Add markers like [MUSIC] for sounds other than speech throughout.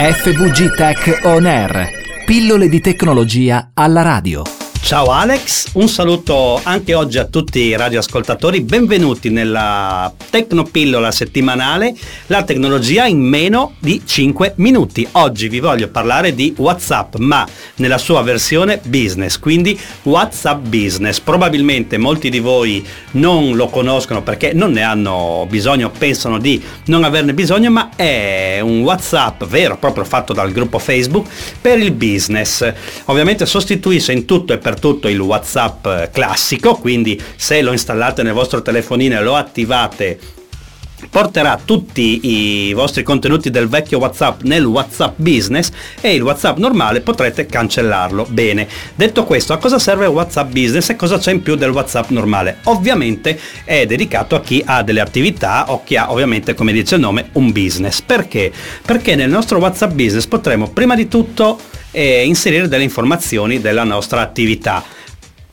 FVG Tech On Air. Pillole di tecnologia alla radio. Ciao Alex, un saluto anche oggi a tutti i radioascoltatori, benvenuti nella Tecnopillola settimanale, la tecnologia in meno di 5 minuti. Oggi vi voglio parlare di WhatsApp, ma nella sua versione business, quindi WhatsApp Business. Probabilmente molti di voi non lo conoscono perché non ne hanno bisogno, pensano di non averne bisogno, ma è un WhatsApp vero, proprio fatto dal gruppo Facebook per il business. Ovviamente sostituisce in tutto e per tutto il WhatsApp classico, quindi se lo installate nel vostro telefonino e lo attivate porterà tutti i vostri contenuti del vecchio WhatsApp nel WhatsApp Business e il WhatsApp normale potrete cancellarlo. Bene, detto questo, a cosa serve WhatsApp Business e cosa c'è in più del WhatsApp normale? Ovviamente è dedicato a chi ha delle attività o chi ha ovviamente, come dice il nome, un business. Perché? Perché nel nostro WhatsApp Business potremo prima di tutto eh, inserire delle informazioni della nostra attività.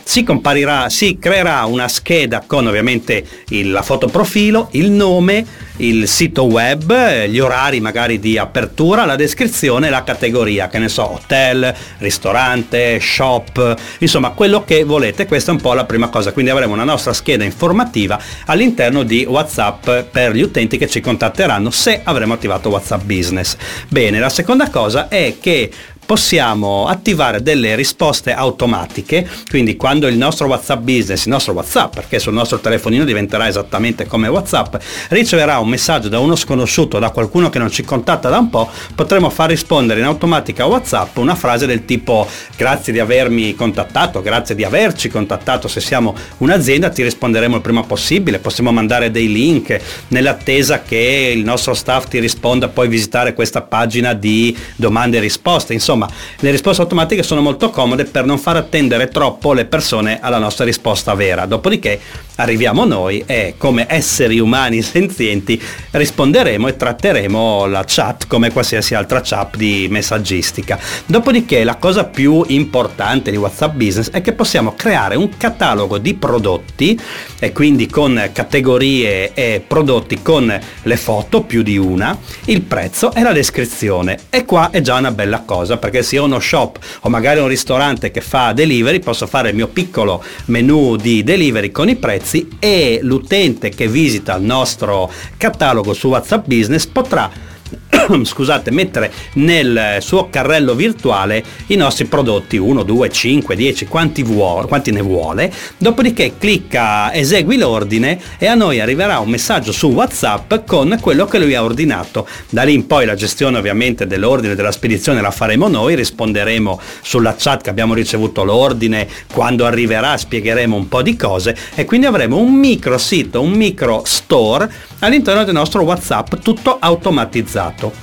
Si comparirà, si creerà una scheda con ovviamente il, la foto profilo, il nome, il sito web, gli orari magari di apertura, la descrizione, la categoria, che ne so, hotel, ristorante, shop, insomma quello che volete, questa è un po' la prima cosa, quindi avremo una nostra scheda informativa all'interno di WhatsApp per gli utenti che ci contatteranno se avremo attivato WhatsApp Business. Bene, la seconda cosa è che possiamo attivare delle risposte automatiche, quindi quando il nostro WhatsApp business, il nostro WhatsApp, perché sul nostro telefonino diventerà esattamente come WhatsApp, riceverà un messaggio da uno sconosciuto, da qualcuno che non ci contatta da un po', potremo far rispondere in automatica a WhatsApp una frase del tipo grazie di avermi contattato, grazie di averci contattato, se siamo un'azienda ti risponderemo il prima possibile, possiamo mandare dei link nell'attesa che il nostro staff ti risponda, puoi visitare questa pagina di domande e risposte, insomma insomma le risposte automatiche sono molto comode per non far attendere troppo le persone alla nostra risposta vera. Dopodiché arriviamo noi e come esseri umani senzienti risponderemo e tratteremo la chat come qualsiasi altra chat di messaggistica. Dopodiché la cosa più importante di WhatsApp Business è che possiamo creare un catalogo di prodotti e quindi con categorie e prodotti con le foto più di una, il prezzo e la descrizione. E qua è già una bella cosa perché se ho uno shop o magari un ristorante che fa delivery posso fare il mio piccolo menu di delivery con i prezzi e l'utente che visita il nostro catalogo su WhatsApp Business potrà [COUGHS] scusate, mettere nel suo carrello virtuale i nostri prodotti 1, 2, 5, 10, quanti, vuole, quanti ne vuole, dopodiché clicca esegui l'ordine e a noi arriverà un messaggio su WhatsApp con quello che lui ha ordinato. Da lì in poi la gestione ovviamente dell'ordine della spedizione la faremo noi, risponderemo sulla chat che abbiamo ricevuto l'ordine, quando arriverà spiegheremo un po' di cose e quindi avremo un micro sito, un micro store all'interno del nostro WhatsApp tutto automatizzato.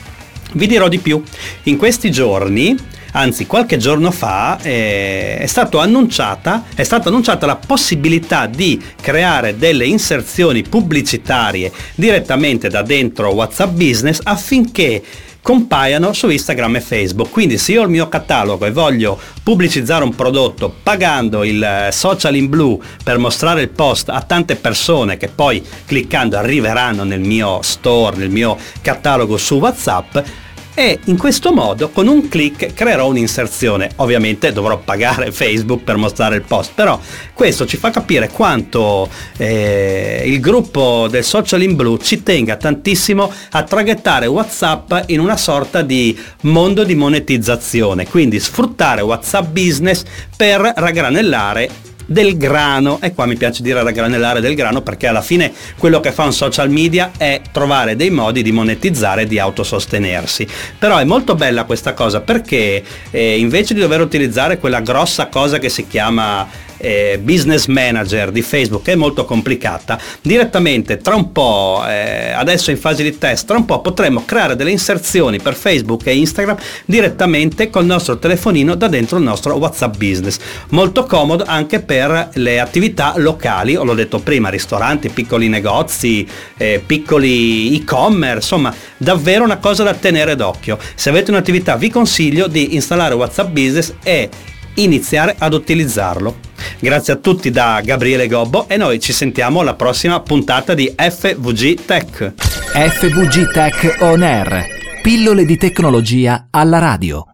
Vi dirò di più, in questi giorni anzi qualche giorno fa eh, è, è stata annunciata la possibilità di creare delle inserzioni pubblicitarie direttamente da dentro WhatsApp Business affinché compaiano su Instagram e Facebook. Quindi se io ho il mio catalogo e voglio pubblicizzare un prodotto pagando il eh, social in blu per mostrare il post a tante persone che poi cliccando arriveranno nel mio store, nel mio catalogo su WhatsApp, e in questo modo con un clic creerò un'inserzione. Ovviamente dovrò pagare Facebook per mostrare il post, però questo ci fa capire quanto eh, il gruppo del social in blu ci tenga tantissimo a traghettare WhatsApp in una sorta di mondo di monetizzazione, quindi sfruttare WhatsApp Business per raggranellare del grano. E qua mi piace dire raggranellare del grano perché alla fine quello che fa un social media è trovare dei modi di monetizzare e di autosostenersi. Però è molto bella questa cosa perché eh, invece di dover utilizzare quella grossa cosa che si chiama eh, business manager di Facebook è molto complicata, direttamente tra un po', eh, adesso in fase di test, tra un po' potremo creare delle inserzioni per Facebook e Instagram direttamente col nostro telefonino da dentro il nostro WhatsApp business. Molto comodo anche per le attività locali, ho l'ho detto prima, ristoranti, piccoli negozi, eh, piccoli e-commerce, insomma davvero una cosa da tenere d'occhio. Se avete un'attività vi consiglio di installare WhatsApp Business e iniziare ad utilizzarlo. Grazie a tutti da Gabriele Gobbo e noi ci sentiamo alla prossima puntata di FVG Tech. FVG Tech On Air Pillole di tecnologia alla radio.